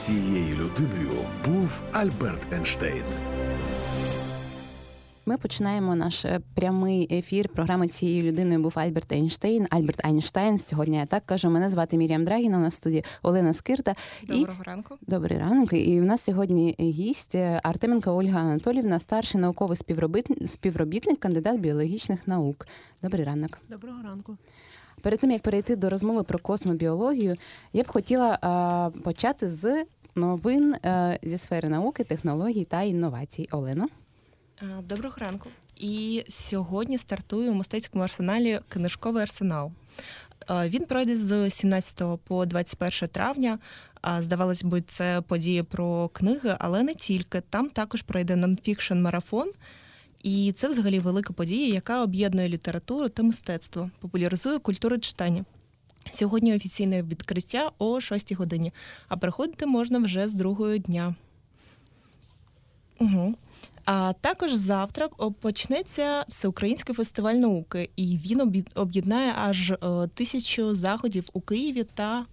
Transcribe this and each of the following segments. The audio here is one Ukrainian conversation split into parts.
Цією людиною був Альберт Ейнштейн. Ми починаємо наш е, прямий ефір. Програми цією людиною був Альберт Ейнштейн. Альберт Айнштейн. Сьогодні я так кажу. Мене звати Мір'ям Драгіна. У нас в студії Олена Скирта. Доброго і... ранку. Добрий ранок. І в нас сьогодні гість е, Артеменка Ольга Анатолівна, старший науковий співробітник, співробітник, кандидат біологічних наук. Добрий ранок. Доброго ранку. Перед тим як перейти до розмови про космобіологію, я б хотіла а, почати з новин а, зі сфери науки, технологій та інновацій. Олено. Доброго ранку. І сьогодні стартує у мистецькому арсеналі книжковий арсенал. Він пройде з 17 по 21 травня. Здавалось би, це події про книги, але не тільки. Там також пройде нонфікшн марафон. І це взагалі велика подія, яка об'єднує літературу та мистецтво, популяризує культуру читання. Сьогодні офіційне відкриття о 6 годині, а приходити можна вже з другого дня. Угу. А також завтра почнеться всеукраїнський фестиваль науки, і він об'єднає аж е, тисячу заходів у Києві та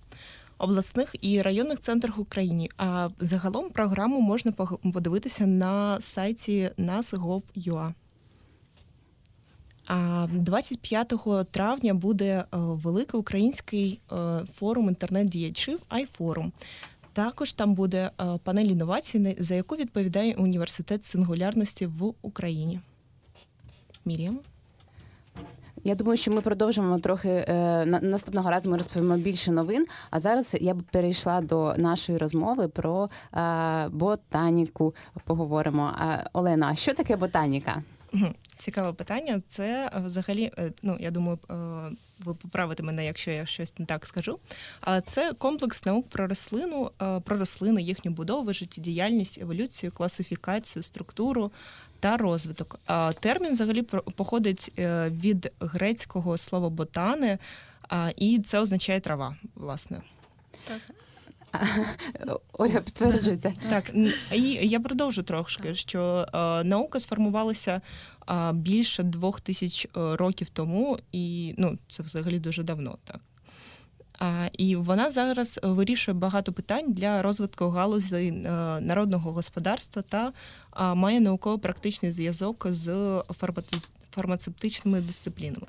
обласних і районних центрах України. А загалом програму можна подивитися на сайті nas.gov.ua. А 25 травня буде е, великий український е, форум інтернет-діячів iForum. Також там буде е, панель інновацій, за яку відповідає університет сингулярності в Україні. Мір'ям? Я думаю, що ми продовжимо трохи е, наступного разу. Ми розповімо більше новин. А зараз я б перейшла до нашої розмови про е, ботаніку. Поговоримо. Олена, що таке ботаніка? Цікаве питання. Це взагалі, ну я думаю, ви поправите мене, якщо я щось не так скажу. Але це комплекс наук про рослину, про рослини, їхню будову, життєдіяльність, еволюцію, класифікацію, структуру та розвиток. Термін взагалі походить е, від грецького слова ботани, і це означає трава, власне. Так. Оля, підтверджуйте. Так, і я продовжу трошки, що е, наука сформувалася е, більше двох тисяч е, років тому, і ну це взагалі дуже давно, так. І вона зараз вирішує багато питань для розвитку галузі е, народного господарства та має науково-практичний зв'язок з фармацевтичними дисциплінами.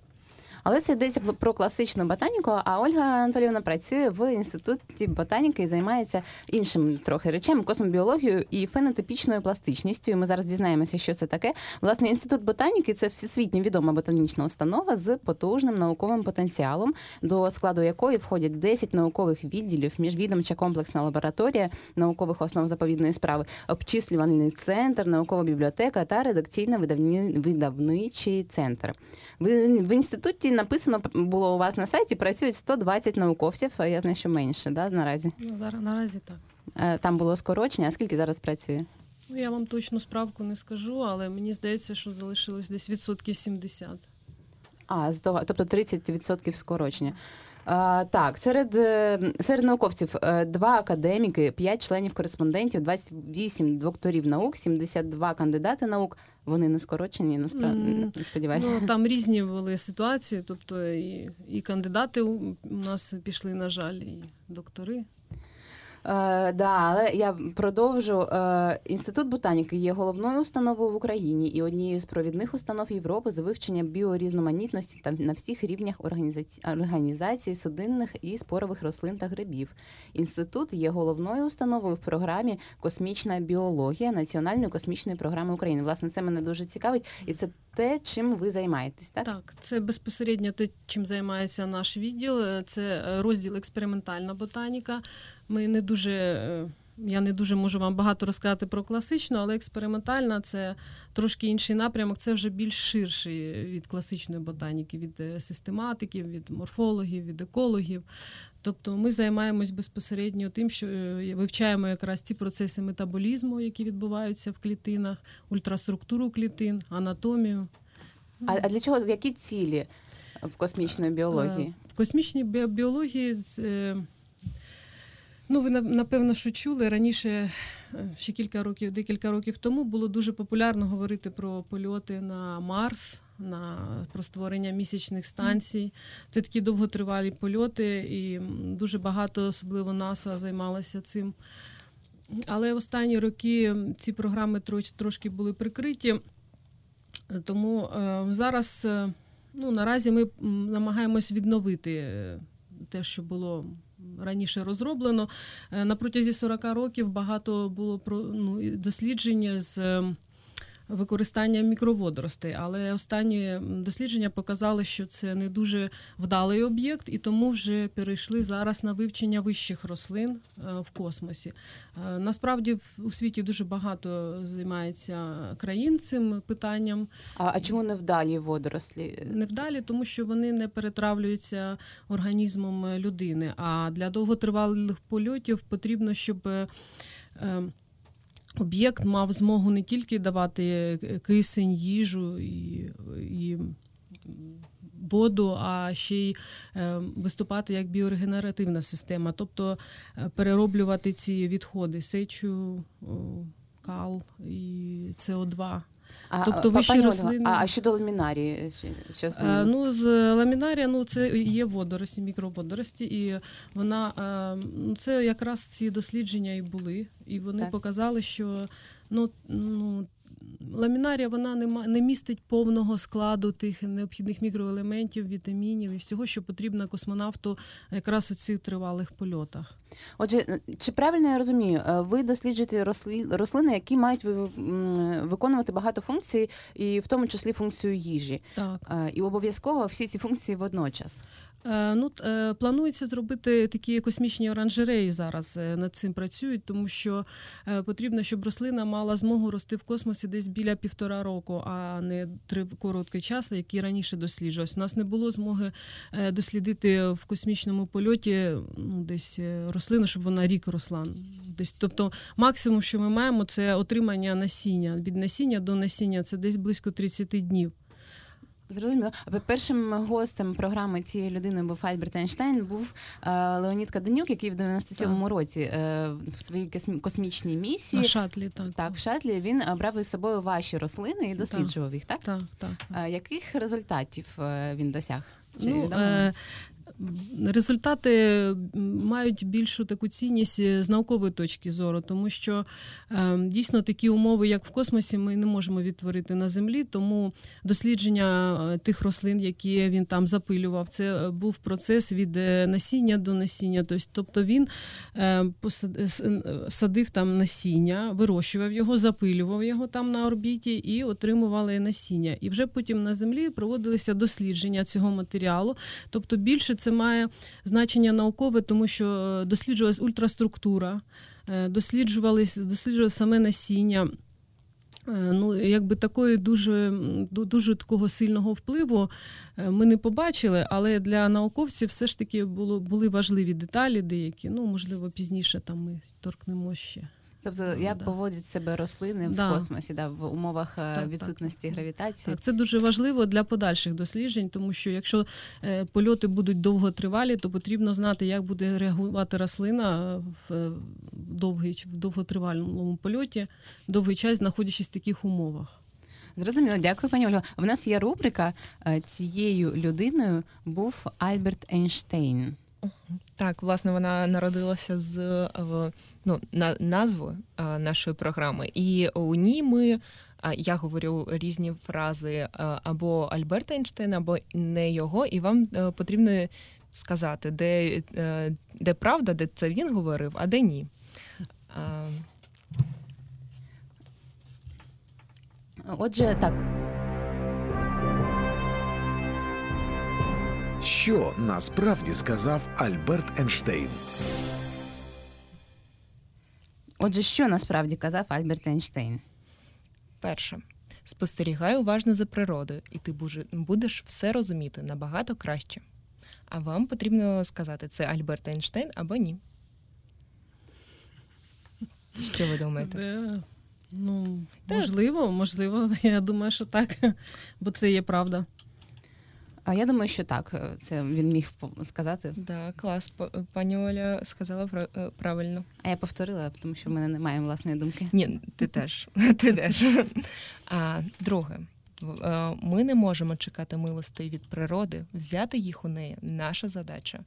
Але це йдеться про класичну ботаніку. А Ольга Анатоліївна працює в інституті ботаніки і займається іншим трохи речем, космобіологією і фенотипічною пластичністю. І Ми зараз дізнаємося, що це таке. Власне, інститут ботаніки це всесвітньо відома ботанічна установа з потужним науковим потенціалом, до складу якої входять 10 наукових відділів, міжвідомча комплексна лабораторія наукових основ заповідної справи, обчислювальний центр, наукова бібліотека та редакційно видавничий центр. В інституті написано було у вас на сайті, працюють 120 науковців, а я знаю, що менше, да, наразі? Ну, зараз наразі так. Е, там було скорочення, а скільки зараз працює? Ну, я вам точну справку не скажу, але мені здається, що залишилось десь відсотків 70. А, тобто 30% скорочення. Так, серед е, серед науковців е, два академіки, п'ять членів кореспондентів, 28 докторів наук, 72 кандидати наук. Вони не скорочені, насправді сподіваюся. Ну там різні були ситуації. Тобто і, і кандидати у нас пішли, на жаль, і доктори. Е, да, але я продовжу. Е, Інститут ботаніки є головною установою в Україні і однією з провідних установ Європи за вивчення біорізноманітності та на всіх рівнях організації, організації судинних і спорових рослин та грибів. Інститут є головною установою в програмі Космічна біологія Національної космічної програми України. Власне, це мене дуже цікавить, і це те, чим ви займаєтесь. Так, Так, це безпосередньо те, чим займається наш відділ. Це розділ експериментальна ботаніка. Ми не дуже. Е, я не дуже можу вам багато розказати про класичну, але експериментальна це трошки інший напрямок, це вже більш ширший від класичної ботаніки, від е, систематиків, від морфологів, від екологів. Тобто ми займаємось безпосередньо тим, що е, вивчаємо якраз ці процеси метаболізму, які відбуваються в клітинах, ультраструктуру клітин, анатомію. А а для чого які цілі в космічної біології? В космічній біології це. Ну, ви напевно що чули раніше, е, ще кілька років, декілька років тому було дуже популярно говорити про польоти на Марс, на про створення місячних станцій. Це такі довготривалі польоти, і дуже багато, особливо НАСА, займалося цим. Але останні роки ці програми трошки були прикриті, тому е, зараз е, ну, наразі ми намагаємось відновити те, що було. Раніше розроблено. На протязі 40 років багато було ну, дослідження з використання мікроводоростей. Але останні дослідження показали, що це не дуже вдалий об'єкт, і тому вже перейшли зараз на вивчення вищих рослин е, в космосі. Е, насправді у світі дуже багато займається країн цим питанням. А, а чому невдалі водорослі? Невдалі, тому що вони не перетравлюються організмом людини. А для довготривалих польотів потрібно, щоб е, об'єкт мав змогу не тільки давати е, кисень, їжу і, і воду, а ще й е, виступати як біорегенеративна система, тобто е, перероблювати ці відходи сечу, кал і СО2. А, тобто вищі пані рослини. А, а щодо ламінарії? Що з ним? Ну, з ламінарія ну, це є водорості, мікроводорості, і вона ну, це якраз ці дослідження і були. І вони так. показали, що ну, ну, ламінарія вона не не містить повного складу тих необхідних мікроелементів, вітамінів і всього, що потрібно космонавту якраз у цих тривалих польотах. Отже, чи правильно я розумію, е, ви досліджуєте рослини, які мають виконувати багато функцій, і в тому числі функцію їжі, так е, і обов'язково всі ці функції водночас. Е, ну, е, Планується зробити такі космічні оранжереї зараз е, над цим працюють, тому що потрібно, щоб рослина мала змогу рости в космосі десь біля півтора року, а не три короткий час, який раніше досліджувався. У нас не було змоги дослідити в космічному польоті ну, десь рослину, щоб вона рік росла. Десь, Тобто максимум, що ми маємо, це отримання насіння. Від насіння до насіння це десь близько 30 днів. Зрозуміло. Першим гостем програми цієї людини був Альберт Ейнштейн, був е, Леонід Каденюк, який в 97-му році е, в своїй космічній місії На шатлі, так. Так, в шатлі він брав із собою ваші рослини і досліджував так. їх, так? Так, так. так. Яких результатів е, він досяг? Чи ну, е, Результати мають більшу таку цінність е, з наукової точки зору, тому що е, дійсно такі умови, як в космосі, ми не можемо відтворити на землі. Тому дослідження е, тих рослин, які він там запилював, це був процес від насіння до насіння. Тобто він садив там насіння, вирощував його, запилював його там на орбіті і отримували насіння. І вже потім на землі проводилися дослідження цього матеріалу, тобто більше це має значення наукове, тому що е, досліджувалась ультраструктура, е, досліджувалось, досліджувалось саме насіння. Е, ну, якби такої дуже дуже такого сильного впливу ми не побачили, але для науковців все ж таки було, були важливі деталі деякі. Ну, можливо, пізніше там ми торкнемося ще. Тобто, як да. поводять себе рослини да. в космосі, да, в умовах е, так, відсутності так, гравітації? Так, це дуже важливо для подальших досліджень, тому що якщо е, польоти будуть довготривалі, то потрібно знати, як буде реагувати рослина в е, довгий в довготривалому польоті, довгий час, знаходячись в таких умовах. Зрозуміло, дякую, пані Ольго. В нас є рубрика цією людиною був Альберт Ейнштейн. Так, власне, вона народилася з ну, на назву нашої програми, і у ній ми. Я говорю різні фрази або Альберта Ейнштейна, або не його, і вам е, потрібно сказати, де е, де правда, де це він говорив, а де ні. Отже, так. Що насправді сказав Альберт Ейнштейн? Отже, що насправді казав Альберт Ейнштейн? Перше. Спостерігай уважно за природою, і ти будеш все розуміти набагато краще. А вам потрібно сказати, це Альберт Ейнштейн або ні. Що ви думаєте? Де? Ну, можливо, можливо, я думаю, що так, бо це є правда. А я думаю, що так. Е, це він міг сказати. Да, клас. Пані Оля сказала е, правильно. А я повторила, тому що в мене немає власної думки. Ні, ти теж. Ти теж. А друге, е, ми не можемо чекати милостей від природи, взяти їх у неї наша задача.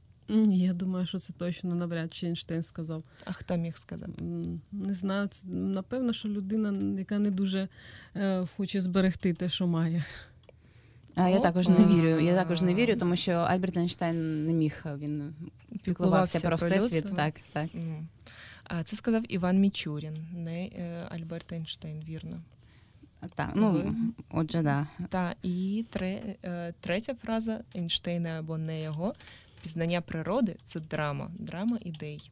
Я думаю, що це точно навряд чи Ейнштейн сказав. А хто міг сказати? Не знаю, напевно, що людина, яка не дуже хоче зберегти те, що має. А я також не вірю. Я також не вірю, тому що Альберт Ейнштейн не міг. Він піклувався про всесвіт. людство. Так, так. А це сказав Іван Мічурін, не е, Альберт Ейнштейн, вірно. Так, ну Ви? отже, да. Та і тре, е, третя фраза Ейнштейна або не його. Пізнання природи це драма, драма ідей.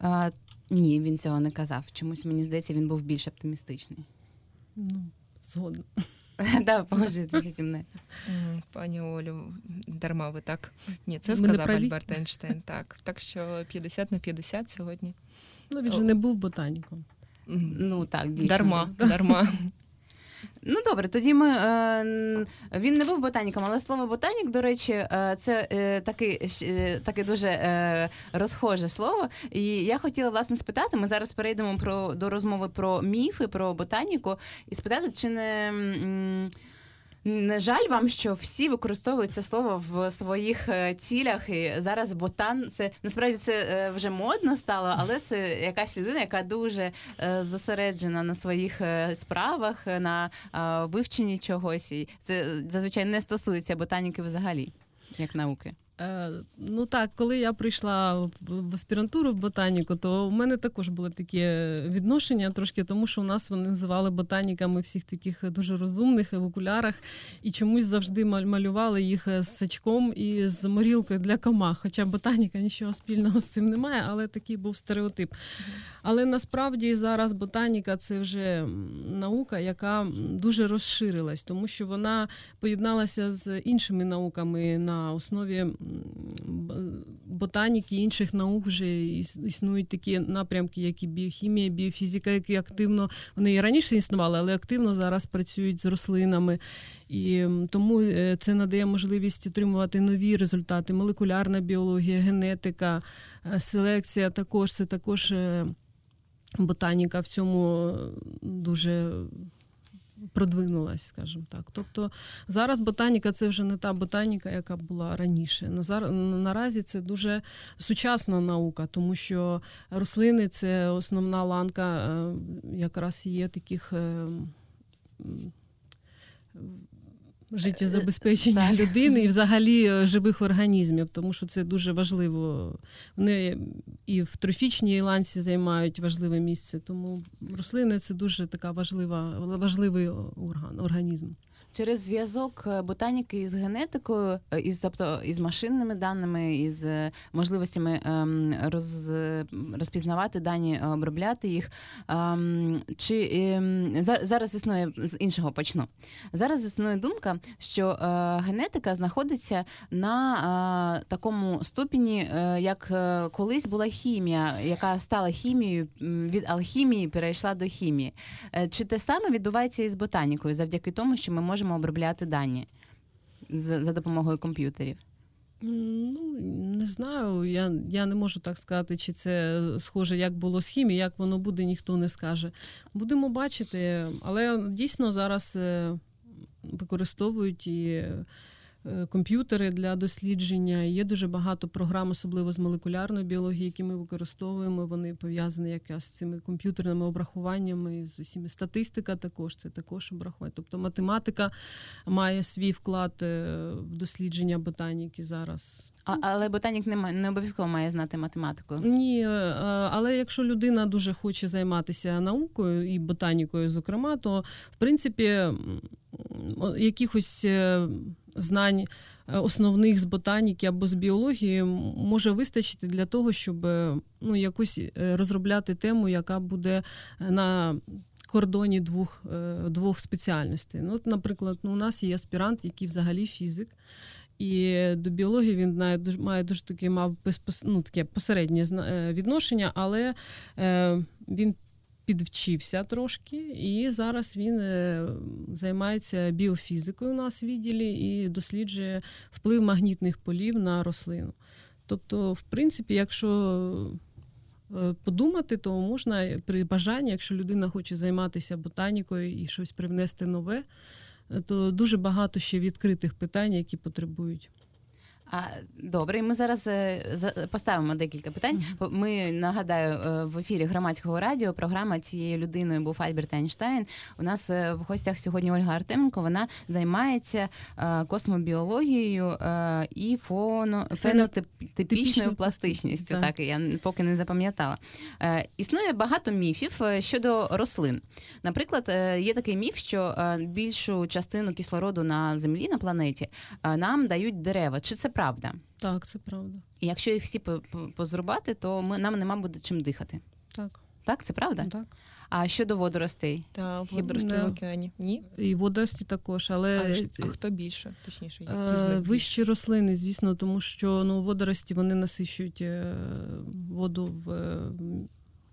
А, ні, він цього не казав. Чомусь мені здається, він був більш оптимістичний. Ну, згодна. Да, погоджуйтеся зі мною. Пані Олю, дарма ви так. Ні, це сказав? Альберт Ейнштейн. Так. Так що 50 на 50 сьогодні. Ну, він же не був ботаніком. Ну так, дійсно. Дарма, дарма. Ну добре, тоді ми е, він не був ботаніком, але слово ботанік, до речі, е, це е, таке, таке дуже е, розхоже слово. І я хотіла власне спитати. Ми зараз перейдемо про до розмови про міфи, про ботаніку, і спитати, чи не. м, Не жаль вам, що всі використовують це слово в своїх е, цілях, і зараз ботан це насправді це е, вже модно стало, але це якась людина, яка дуже е, зосереджена на своїх справах, на вивченні чогось. І це зазвичай не стосується ботаніки взагалі, як науки. Е, Ну так, коли я прийшла в- в аспірантуру в ботаніку, то у мене також були такі відношення, трошки тому, що у нас вони називали ботаніками всіх таких дуже розумних в окулярах, і чомусь завжди малювали їх з сачком і з морілкою для комах. Хоча ботаніка нічого спільного з цим немає, але такий був стереотип. Але насправді зараз ботаніка це вже наука, яка дуже розширилась, тому що вона поєдналася з іншими науками на основі ботаніки інших наук вже існують такі напрямки, як і біохімія, біофізика, які активно вони і раніше існували, але активно зараз працюють з рослинами. І тому е, це надає можливість отримувати нові результати. Молекулярна біологія, генетика, е, селекція також це також е, ботаніка в цьому дуже продвинулась, скажімо так. Тобто зараз ботаніка це вже не та ботаніка, яка була раніше. Наразі це дуже сучасна наука, тому що рослини це основна ланка е, якраз є таких. Е, м, Життєзабезпечення Так. людини і взагалі е, живих організмів, тому що це дуже важливо. Вони і в трофічній ланці займають важливе місце. Тому рослини це дуже така важлива, важливий орган, організм. Через зв'язок е, ботаніки із генетикою, е, із тобто із машинними даними, із е, можливостями ем, роз, розпізнавати дані, обробляти їх. Ем, Чи ем, зараз існує з іншого почну. Зараз існує думка, що генетика знаходиться на такому ступені, як колись була хімія, яка стала хімією від алхімії перейшла до хімії. Чи те саме відбувається із ботанікою завдяки тому, що ми можемо обробляти дані за, за допомогою комп'ютерів? Ну, не знаю. Я, я не можу так сказати, чи це схоже, як було з хімією, як воно буде, ніхто не скаже. Будемо бачити, але дійсно зараз е, використовують і комп'ютери для дослідження. Є дуже багато програм, особливо з молекулярної біології, які ми використовуємо. Вони пов'язані якраз з цими комп'ютерними обрахуваннями, з усіми. Статистика також це також обрахування. Тобто математика має свій вклад е, в дослідження ботаніки зараз. Але ботанік не, ма- не обов'язково має знати математику. Ні, е, але якщо людина дуже хоче займатися наукою і ботанікою, зокрема, то в принципі якихось е, знань е, основних з ботаніки або з біології може вистачити для того, щоб ну, якусь розробляти тему, яка буде на кордоні двох, двох спеціальностей. Ну, от, наприклад, ну, у нас є аспірант, який взагалі фізик. І до біології він має дуже, має дуже таке мав безпос- ну, таке посереднє е, відношення, але е, він підвчився трошки, і зараз він е, займається біофізикою у нас в відділі і досліджує вплив магнітних полів на рослину. Тобто, в принципі, якщо подумати, то можна при бажанні, якщо людина хоче займатися ботанікою і щось привнести нове, то дуже багато ще відкритих питань, які потребують. А, добре, і ми зараз е, за- поставимо декілька питань. Ми нагадаю е, в ефірі громадського радіо. Програма цією людиною був Альберт Айнштайн. У нас е, в гостях сьогодні Ольга Артеменко. Вона займається космобіологією і фоно фенотипічною пластичністю. Так. Так я поки не запам'ятала. Існує багато міфів щодо рослин. Наприклад, є такий міф, що більшу частину кислороду на землі на планеті нам дають дерева. Чи це правда? Так, це правда. І якщо їх всі по- по- позрубати, то ми нам нема буде чим дихати. Так, Так, це правда? так. А щодо водоростей? Та не. в океані. Ні? І водорості також, але А, а хто більше? Точніше, які з Е, більше? Вищі рослини, звісно, тому що ну, водорості вони насищують е, воду в е,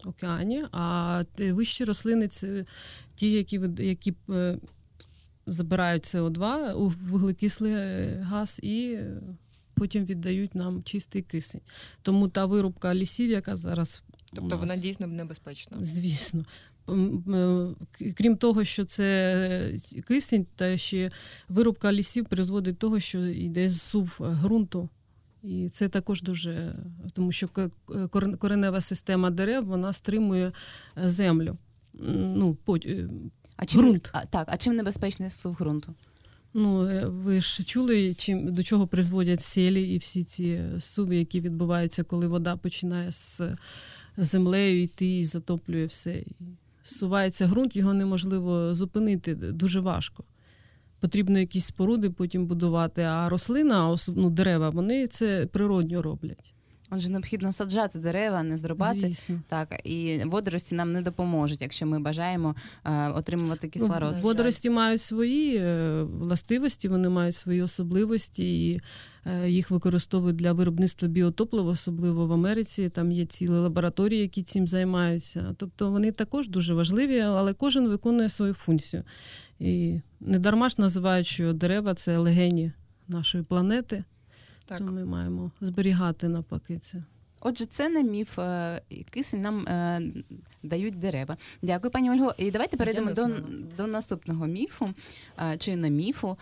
океані, а вищі рослини це ті, які, які е, забирають СО2 у вуглекислий е, газ і е, потім віддають нам чистий кисень. Тому та вирубка лісів, яка зараз. у Тобто вона дійсно небезпечна. Звісно. Крім того, що це кисень, та ще вирубка лісів призводить до того, що йде зсув е, ґрунту. І це також дуже, тому що коренева система дерев вона стримує е, землю. Ну, по- е, А чим, Ґрунт. А, так, а чим небезпечний сув ґрунту? Ну, е, ви ж чули, чим до чого призводять селі і всі ці суви, які відбуваються, коли вода починає з землею йти і затоплює все. Сувається ґрунт, його неможливо зупинити дуже важко. Потрібно якісь споруди потім будувати, а рослина, ну, дерева, вони це природньо роблять. Отже, необхідно саджати дерева, не зрубати. Звісно. Так, і водорості нам не допоможуть, якщо ми бажаємо е, отримувати кислород. Ну, водорості мають свої е, властивості, вони мають свої особливості, і е, їх використовують для виробництва біотоплива, особливо в Америці. Там є цілі лабораторії, які цим займаються. Тобто вони також дуже важливі, але кожен виконує свою функцію. І не дарма ж називають, що дерева це легені нашої планети, Так. то ми маємо зберігати навпаки це. Отже, це не міф. е, Кисень нам е, дають дерева. Дякую, пані Ольго. І давайте перейдемо до, до наступного міфу е, чи на міфу.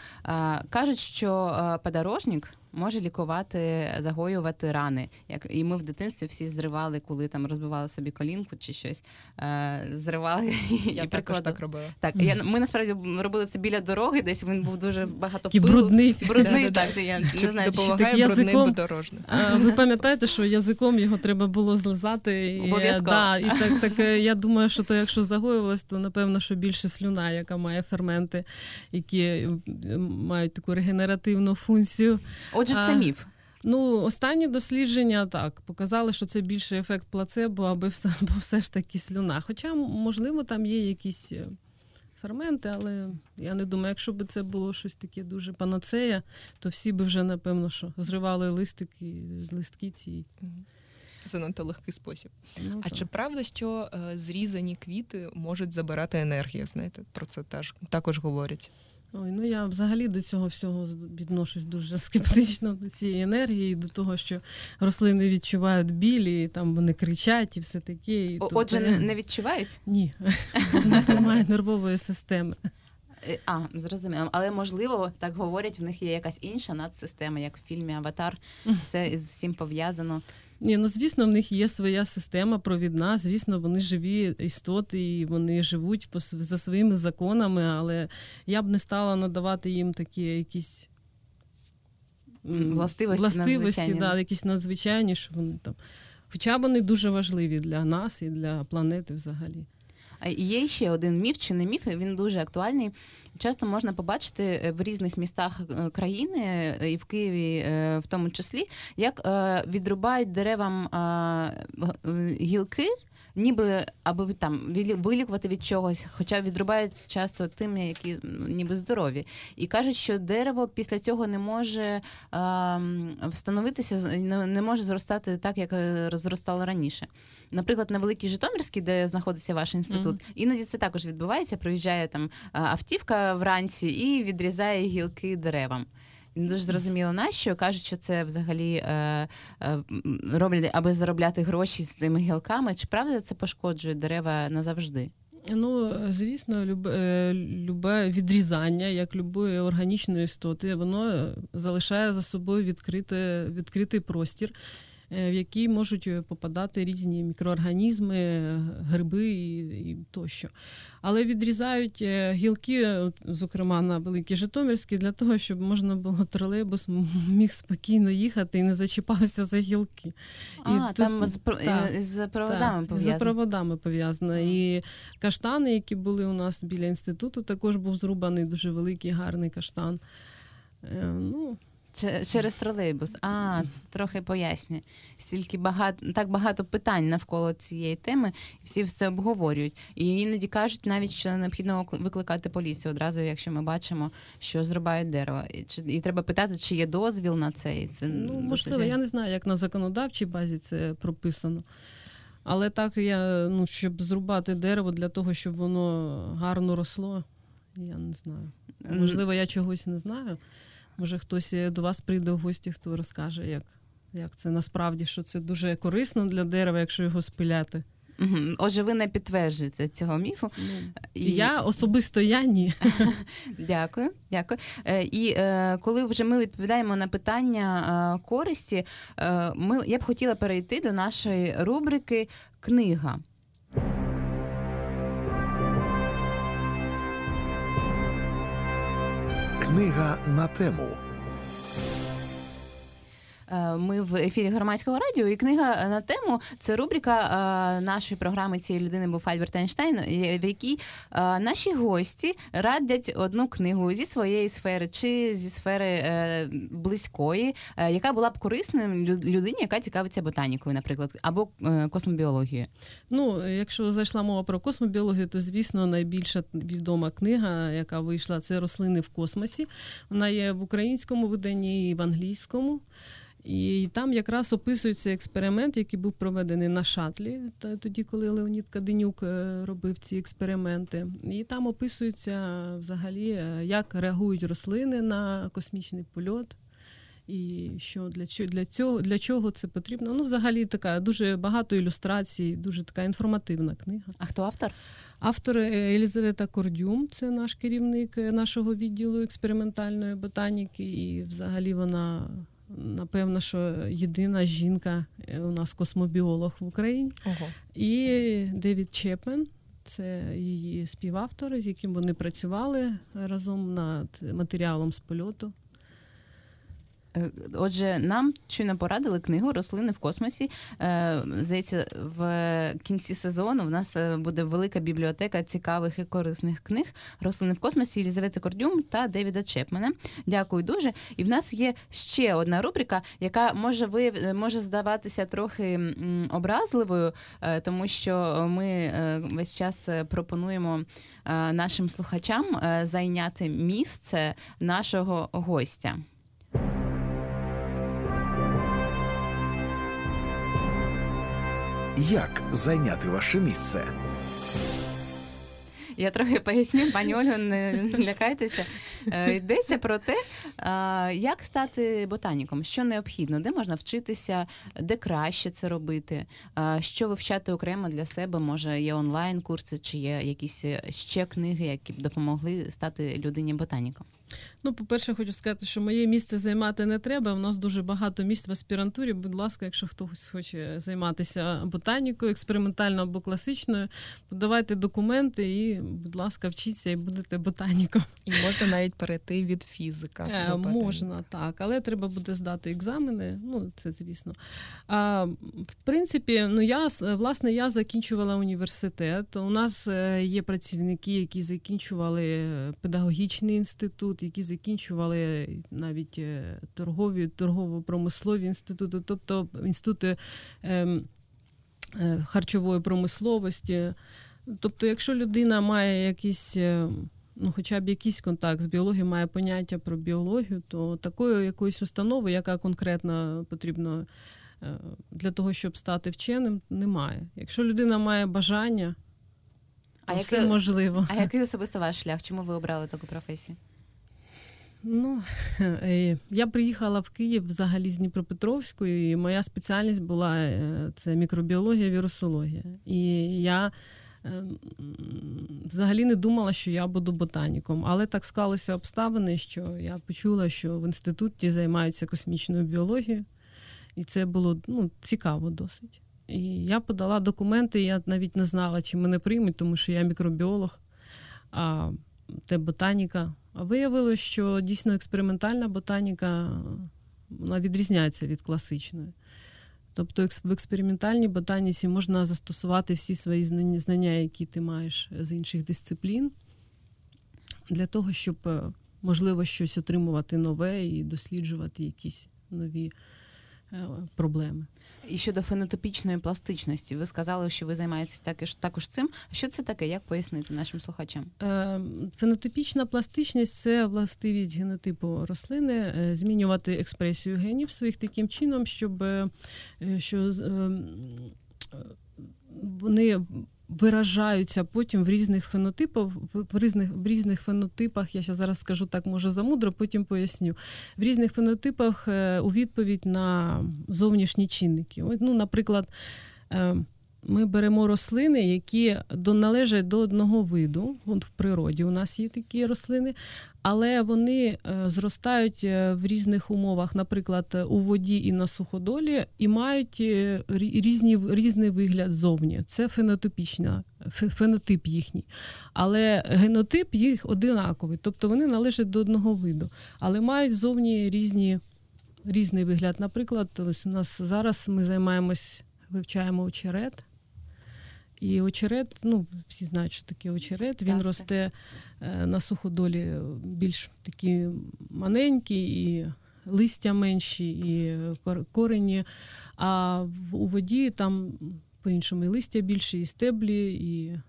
Кажуть, що подорожник може лікувати, загоювати рани. Як і ми в дитинстві всі зривали, коли там розбивали собі колінку чи щось. е, Зривали і Я також так робила. Так, я, ми насправді робили це біля дороги, десь він був дуже багато пилу. брудний. Брудний, Да-да-да. так, я не знаю, допомагає язиком- подорожник. Ви пам'ятаєте, що язиком його треба було злизати? І, Обов'язково. Да, і так, так е, я думаю, що то якщо загоювалось, то напевно, що більше слюна, яка має ферменти, які е, мають таку регенеративну функцію. Отже, це міф. Ну, останні дослідження так показали, що це більше ефект плацебо, аби все, бо все ж таки слюна. Хоча, можливо, там є якісь е, ферменти, але я не думаю, якщо б це було щось таке дуже панацея, то всі би вже, напевно, що зривали листики, листки ці. Занадто легкий спосіб. Ну, А так. чи правда, що е, зрізані квіти можуть забирати енергію? Знаєте, про це теж також говорять. Ой, ну я взагалі до цього всього відношусь дуже скептично до цієї енергії, до того, що рослини відчувають біль, і там вони кричать і все таке. І О- тобто Отже, не, не відчувають? Ні, в них немає нервової системи. Е, А, зрозуміло. Але можливо, так говорять, в них є якась інша надсистема, як в фільмі Аватар. Все із всім пов'язано. Ні, ну звісно, в них є своя система провідна. Звісно, вони живі істоти, і вони живуть по за своїми законами, але я б не стала надавати їм такі якісь. Властивості властивості да, якісь надзвичайні, що вони там. Хоча вони дуже важливі для нас і для планети взагалі. Є ще один міф чи не міф, він дуже актуальний. Часто можна побачити е, в різних містах е, країни е, і в Києві, в тому числі, як відрубають деревам гілки. Ніби аби там вилі- вилікувати від чогось, хоча відрубають часто тим, які ніби здорові, і кажуть, що дерево після цього не може ем, встановитися, не, не може зростати так, як е, зростало раніше. Наприклад, на Великій Житомирській, де знаходиться ваш інститут, іноді це також відбувається. Проїжджає там автівка вранці і відрізає гілки деревам. Не дуже зрозуміло нащо. Кажуть, що це взагалі е, е, роблять, аби заробляти гроші з цими гілками. Чи правда це пошкоджує дерева назавжди? Ну, звісно, любе, любе відрізання, як любої органічної істоти, воно залишає за собою відкрити, відкритий простір. Е, в який можуть е, попадати різні мікроорганізми, гриби і, і тощо. Але відрізають е, гілки, зокрема на Великій Житомирській, для того, щоб можна було тролейбус міг спокійно їхати і не зачіпався за гілки. А, і там тут, з, та, з проводами пов'язано. З проводами пов'язано. І каштани, які були у нас біля інституту, також був зрубаний дуже великий, гарний каштан. Ну, Через тролейбус. А, це трохи пояснює. Стільки багато так багато питань навколо цієї теми, і всі все обговорюють. І іноді кажуть навіть, що необхідно викликати поліцію одразу, якщо ми бачимо, що зрубають дерево. І, чи, і треба питати, чи є дозвіл на це. І це Ну, можливо, я не знаю, як на законодавчій базі це прописано. Але так я, ну, щоб зрубати дерево для того, щоб воно гарно росло, я не знаю. Можливо, я чогось не знаю. Може, хтось до вас прийде в гості, хто розкаже, як як це насправді, що це дуже корисно для дерева, якщо його спиляти. Отже, ви не підтверджуєте цього міфу. Ну, і... Я особисто я ні. Дякую, дякую. Е, і е, коли вже ми відповідаємо на питання е, користі, е, ми я б хотіла перейти до нашої рубрики Книга. Книга на тему. Е, ми в ефірі громадського радіо, і книга на тему це рубрика е, нашої програми цієї людини був Альберт Ейнштейн, в якій е, наші гості радять одну книгу зі своєї сфери чи зі сфери близької, яка була б корисним людині, яка цікавиться ботанікою, наприклад, або космобіологією. Ну, якщо зайшла мова про космобіологію, то звісно найбільша відома книга, яка вийшла, це рослини в космосі. Вона є в українському виданні і в англійському. І там якраз описується експеримент, який був проведений на шатлі, тоді, коли Леонід Каденюк е, робив ці експерименти. І там описується взагалі, е, як реагують рослини на космічний польот. І що для чого для цього для чого це потрібно? Ну, взагалі, така дуже багато ілюстрацій, дуже така інформативна книга. А хто автор? Автор е, Елізавета Кордюм, це наш керівник нашого відділу експериментальної ботаніки, і взагалі вона напевно, що єдина жінка е, у нас космобіолог в Україні. Ого. І Девід Чепмен. Це її співавтори, з яким вони працювали разом над матеріалом з польоту. Е, отже, нам щойно порадили книгу Рослини в космосі. Е, здається, в кінці сезону в нас е, буде велика бібліотека цікавих і корисних книг Рослини в космосі Єлізавети Кордюм та Девіда Чепмена. Дякую дуже. І в нас є ще одна рубрика, яка може ви може здаватися трохи образливою, тому що ми весь час пропонуємо. Нашим слухачам зайняти місце нашого гостя. Як зайняти ваше місце? Я трохи поясню, пані Ольго, не лякайтеся. Е, йдеться про те, як стати ботаніком, що необхідно, де можна вчитися, де краще це робити, що вивчати окремо для себе. Може, є онлайн-курси, чи є якісь ще книги, які б допомогли стати людині ботаніком. Ну, по-перше, хочу сказати, що моє місце займати не треба. У нас дуже багато місць в аспірантурі. Будь ласка, якщо хтось хоче займатися ботанікою, експериментальною або класичною, подавайте документи і, будь ласка, вчіться і будете ботаніком. І можна навіть перейти від фізика. Е, до можна, так, але треба буде здати екзамени. Ну, це звісно. А в принципі, ну я власне я закінчувала університет. У нас е, є працівники, які закінчували педагогічний інститут інститут, які закінчували навіть е, торгові, торгово-промислові інститути, тобто інститути ем, е, харчової промисловості. Тобто, якщо людина має якісь. Е, ну, хоча б якийсь контакт з біологією, має поняття про біологію, то такої якоїсь установи, яка конкретно потрібна для того, щоб стати вченим, немає. Якщо людина має бажання, то а все який, можливо. А який особисто ваш шлях? Чому ви обрали таку професію? Ну, е, я приїхала в Київ взагалі з Дніпропетровської, і моя спеціальність була е, це мікробіологія, вірусологія. І я взагалі не думала, що я буду ботаніком. Але так склалися обставини, що я почула, що в інституті займаються космічною біологією, і це було ну, цікаво досить. І я подала документи, я навіть не знала, чи мене приймуть, тому що я мікробіолог, а те ботаніка. Виявилося, що дійсно експериментальна ботаніка вона відрізняється від класичної. Тобто в експериментальній ботаніці можна застосувати всі свої знання, які ти маєш з інших дисциплін, для того, щоб е, можливо щось отримувати нове і досліджувати якісь нові е, проблеми. І щодо фенотипічної пластичності, ви сказали, що ви займаєтесь також, також цим. Що це таке? Як пояснити нашим слухачам? Е, Фенотипічна пластичність це властивість генотипу рослини е, змінювати експресію генів своїх таким чином, щоб е, що з- е, е, вони виражаються потім в різних фенотипах, в різних, в різних фенотипах, я зараз скажу так, може замудро, потім поясню. В різних фенотипах е, у відповідь на зовнішні чинники. Ну, наприклад, е, ми беремо рослини, які належать до одного виду. В природі у нас є такі рослини, але вони е, зростають е, в різних умовах, наприклад, у воді і на суходолі, і мають е, різні, різний вигляд зовні. Це фенотипічна, фенотип їхній. Але генотип їх одинаковий, тобто вони належать до одного виду, але мають зовні різні, різний вигляд. Наприклад, ось у нас зараз ми займаємось, вивчаємо очерет. І очерет, ну всі знають, що таке очерет. Він Так, так. росте е, на суходолі більш такі маленькі, і листя менші, і корені. А у воді там по-іншому і листя більше, і стеблі, і,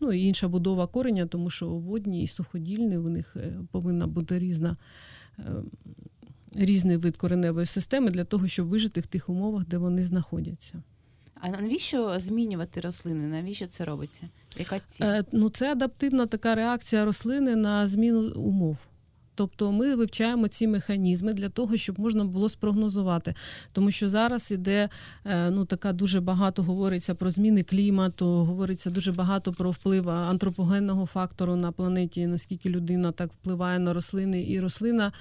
ну, і інша будова кореня, тому що водні і суходільні у них е, повинна бути різна. е, Різний вид кореневої системи для того, щоб вижити в тих умовах, де вони знаходяться. А навіщо змінювати рослини? Навіщо це робиться? Яка ціль? Е, ну, це адаптивна така реакція рослини на зміну умов. Тобто ми вивчаємо ці механізми для того, щоб можна було спрогнозувати. Тому що зараз іде е, ну, така дуже багато говориться про зміни клімату, говориться дуже багато про вплив антропогенного фактору на планеті, наскільки людина так впливає на рослини, і рослина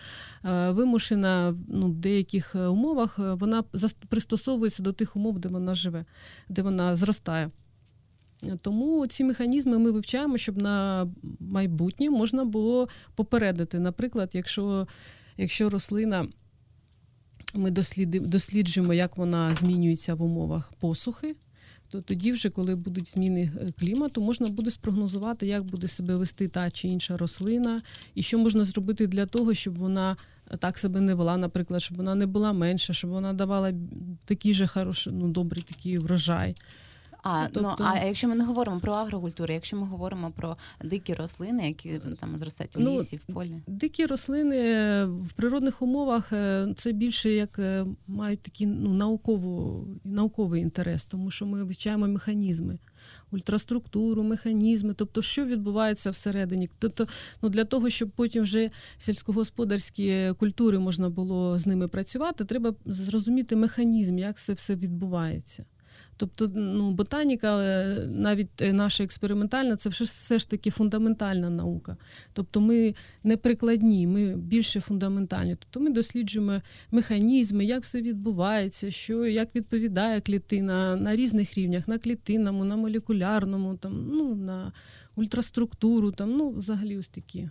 е, вимушена ну, в деяких е, умовах, вона пристосовується до тих умов, де вона живе, де вона зростає. Тому ці механізми ми вивчаємо, щоб на майбутнє можна було попередити. Наприклад, якщо, якщо рослина, ми досліджуємо, як вона змінюється в умовах посухи, то тоді, вже, коли будуть зміни е, клімату, можна буде спрогнозувати, як буде себе вести та чи інша рослина, і що можна зробити для того, щоб вона так себе не вела, наприклад, щоб вона не була менша, щоб вона давала такий же хороший, ну, добрий такий врожай. А, тобто- ну, а якщо ми не говоримо про агрокультуру, якщо ми говоримо про дикі рослини, які там зростають у Ну, лісі, в полі. Дикі рослини е, в природних умовах е, це більше як е, мають такий ну, наукову, науковий інтерес, тому що ми вивчаємо механізми, ультраструктуру, механізми, тобто що відбувається всередині. Тобто, ну, для того, щоб потім вже сільськогосподарські культури можна було з ними працювати, треба зрозуміти механізм, як це все відбувається. Тобто, ну, ботаніка, е, навіть е, наша експериментальна, це все, все ж таки фундаментальна наука. Тобто ми не прикладні, ми більше фундаментальні. Тобто ми досліджуємо механізми, як все відбувається, що як відповідає клітина на різних рівнях, на клітинному, на молекулярному, там, ну, на ультраструктуру, там, ну, взагалі ось такі.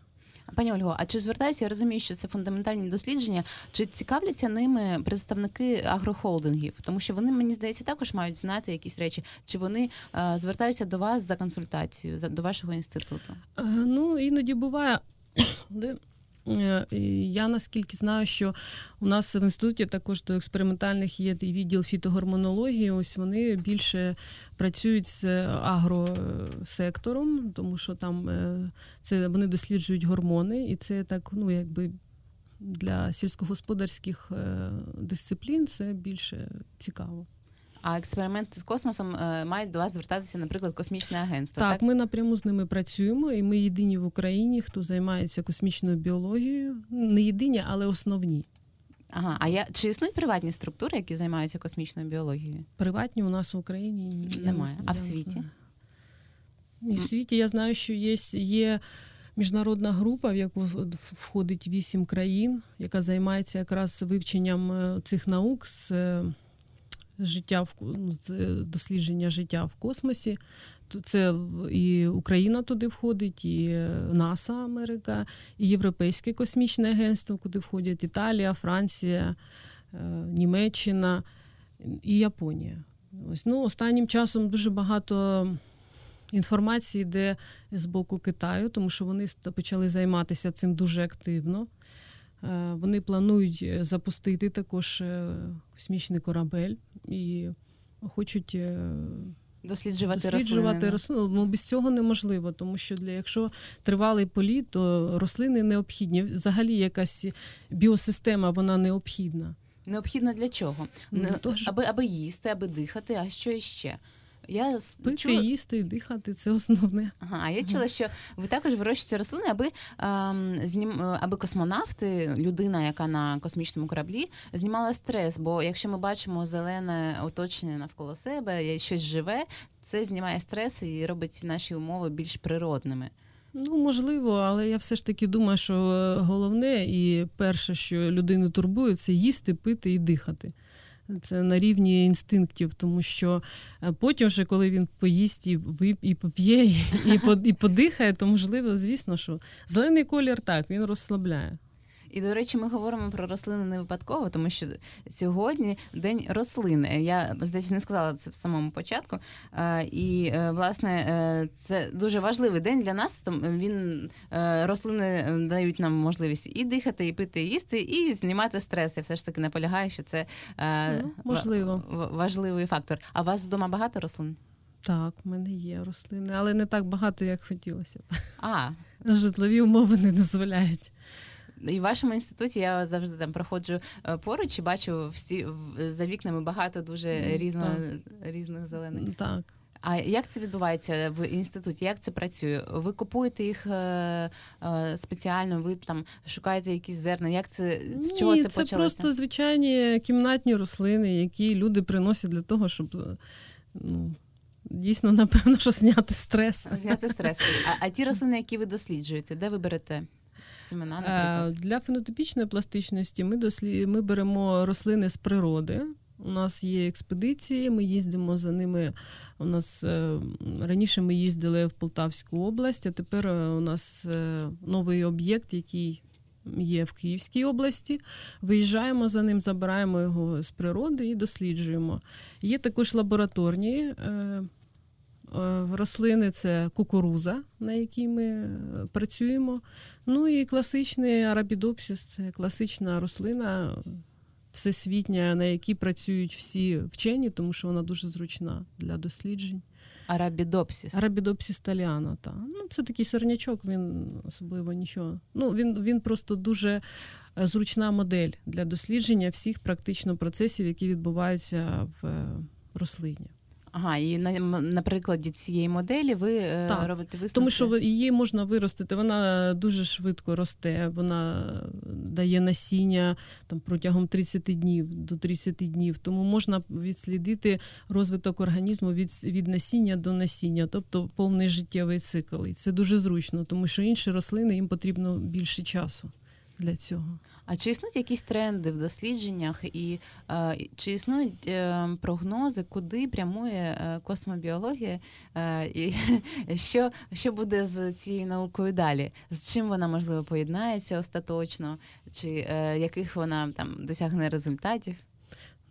Пані Ольго, а чи звертаюся, я розумію, що це фундаментальні дослідження, чи цікавляться ними представники агрохолдингів? Тому що вони, мені здається, також мають знати якісь речі, чи вони е, звертаються до вас за консультацією, за, до вашого інституту? Е, Ну, іноді буває. Е, я наскільки знаю, що у нас в інституті також до експериментальних є і відділ фітогормонології. Ось вони більше працюють з агросектором, тому що там е, це вони досліджують гормони, і це так, ну якби. Для сільськогосподарських е, дисциплін це більше цікаво. А експерименти з космосом е, мають до вас звертатися, наприклад, космічне агентство. Так, Так, ми напряму з ними працюємо, і ми єдині в Україні, хто займається космічною біологією. Не єдині, але основні. Ага, а я чи існують приватні структури, які займаються космічною біологією? Приватні у нас в Україні ні, Немає. не- А в світі? І в світі я знаю, що є, є міжнародна група, в яку входить вісім країн, яка займається якраз вивченням е, цих наук з е, життя ну, з дослідження життя в космосі. Це і Україна туди входить, і НАСА Америка, і Європейське космічне агентство, куди входять Італія, Франція, е, Німеччина і Японія. Ось ну останнім часом дуже багато інформації йде з боку Китаю, тому що вони почали займатися цим дуже активно. Е, вони планують запустити також е, космічний корабель і хочуть. Досліджувати, досліджувати рослини. Ну, без цього неможливо, тому що для якщо тривалий політ, то рослини необхідні. Взагалі, якась біосистема вона необхідна. Необхідна для чого? Ну, аби аби їсти, аби дихати, а що іще? Я Пити, чула... їсти і дихати це основне. Ага, а я чула, що ви також вирощуєте рослини, аби ем, знім... аби космонавти, людина, яка на космічному кораблі, знімала стрес. Бо якщо ми бачимо зелене оточення навколо себе, щось живе, це знімає стрес і робить наші умови більш природними. Ну, можливо, але я все ж таки думаю, що головне і перше, що людину турбує, це їсти, пити і дихати. Це на рівні інстинктів, тому що е, потім, вже, коли він поїсть і і поп'є, і, і подихає, то можливо, звісно, що зелений колір так, він розслабляє. І, до речі, ми говоримо про рослини не випадково, тому що сьогодні день рослини. Я здається, не сказала це в самому початку. І е, власне е, це дуже важливий день для нас. Він е, рослини дають нам можливість і дихати, і пити, і їсти, і знімати стрес. Я все ж таки наполягаю, що це ну, можливо важливий фактор. А у вас вдома багато рослин? Так, в мене є рослини, але не так багато, як хотілося б. А. Житлові умови не дозволяють. І в вашому інституті я завжди там проходжу е, поруч і бачу всі за вікнами багато дуже різно, різних зелених. Так. А як це відбувається в інституті? Як це працює? Ви купуєте їх е, е, спеціально? Ви там шукаєте якісь зерна? Як це з чого Ні, це почалося? Це просто звичайні кімнатні рослини, які люди приносять для того, щоб ну. Дійсно, напевно, що зняти стрес. Зняти стрес. А, а ті рослини, які ви досліджуєте, де ви берете? Семена, е, наприклад? Для фенотипічної пластичності ми дослід... ми беремо рослини з природи. У нас є експедиції, ми їздимо за ними. У нас е, раніше ми їздили в Полтавську область, а тепер е, у нас новий об'єкт, який є в Київській області. Виїжджаємо за ним, забираємо його з природи і досліджуємо. Є також лабораторні рослини це кукуруза, на якій ми е, працюємо. Ну і класичний арабідопсис це класична рослина всесвітня, на якій працюють всі вчені, тому що вона дуже зручна для досліджень. Арабідопсис. Арабідопсис таліана, так. Ну, це такий сорнячок, він особливо нічого. Ну, Він він просто дуже е, зручна модель для дослідження всіх практично процесів, які відбуваються в рослині. Ага, і на, на прикладі цієї моделі ви е, так, робите висновки? Тому що її можна виростити, вона дуже швидко росте, вона дає насіння там протягом 30 днів до 30 днів. Тому можна відслідити розвиток організму від від насіння до насіння, тобто повний життєвий цикл. І це дуже зручно, тому що інші рослини їм потрібно більше часу для цього. А чи існують якісь тренди в дослідженнях, і е, чи існують е, прогнози, куди прямує е, космобіологія, і що що буде з цією наукою далі? З чим вона можливо поєднається остаточно, чи яких вона там досягне результатів?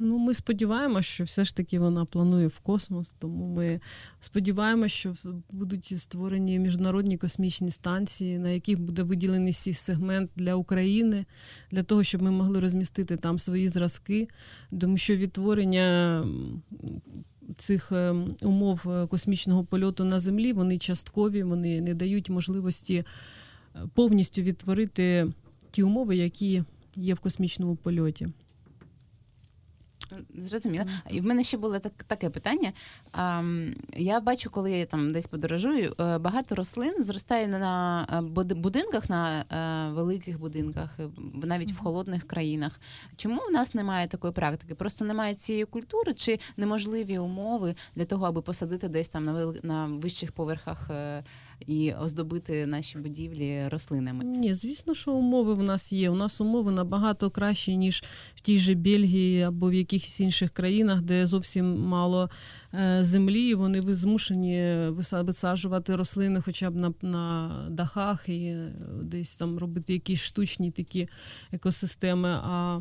Ну, ми сподіваємося, що все ж таки вона планує в космос. Тому ми сподіваємося, що будуть створені міжнародні космічні станції, на яких буде виділений сі сегмент для України, для того, щоб ми могли розмістити там свої зразки, тому що відтворення. Цих е, умов е, космічного польоту на землі вони часткові, вони не дають можливості е, повністю відтворити ті умови, які є в космічному польоті. Зрозуміло. І в мене ще було так, таке питання. А, я бачу, коли я там десь подорожую, е, багато рослин зростає на е, будинках, на е, великих будинках, навіть в холодних країнах. Чому в нас немає такої практики? Просто немає цієї культури чи неможливі умови для того, аби посадити десь там на вищих поверхах і оздобити наші будівлі рослинами? Ні, звісно, що умови в нас є. У нас умови набагато кращі, ніж в тій же Бельгії або в якихось інших країнах, де зовсім мало е, землі, і вони ви- змушені висаджувати рослини хоча б на, на дахах і е, десь там робити якісь штучні такі екосистеми. А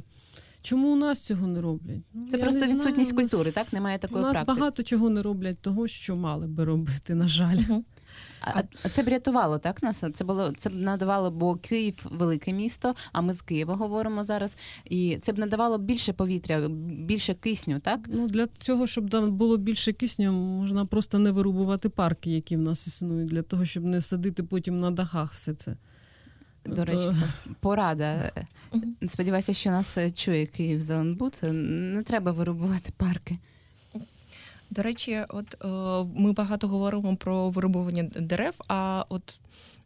чому у нас цього не роблять? Ну, Це я просто знаю. відсутність культури, так? Немає такої У нас практики. багато чого не роблять того, що мали би робити, на жаль. А, а це б рятувало так нас? Це було це б надавало, бо Київ велике місто, а ми з Києва говоримо зараз. І це б надавало більше повітря, більше кисню, так? Ну, для цього, щоб там було більше кисню, можна просто не вирубувати парки, які в нас існують, для того, щоб не садити потім на дахах все це. До То- речі, порада. Сподіваюся, що нас е, чує Київ Зеленбуд. Не треба вирубувати парки. До речі, от е, ми багато говоримо про вирубування дерев. А от